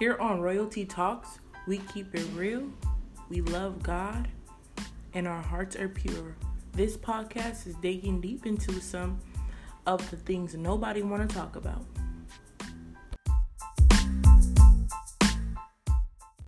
Here on Royalty Talks, we keep it real, we love God, and our hearts are pure. This podcast is digging deep into some of the things nobody want to talk about.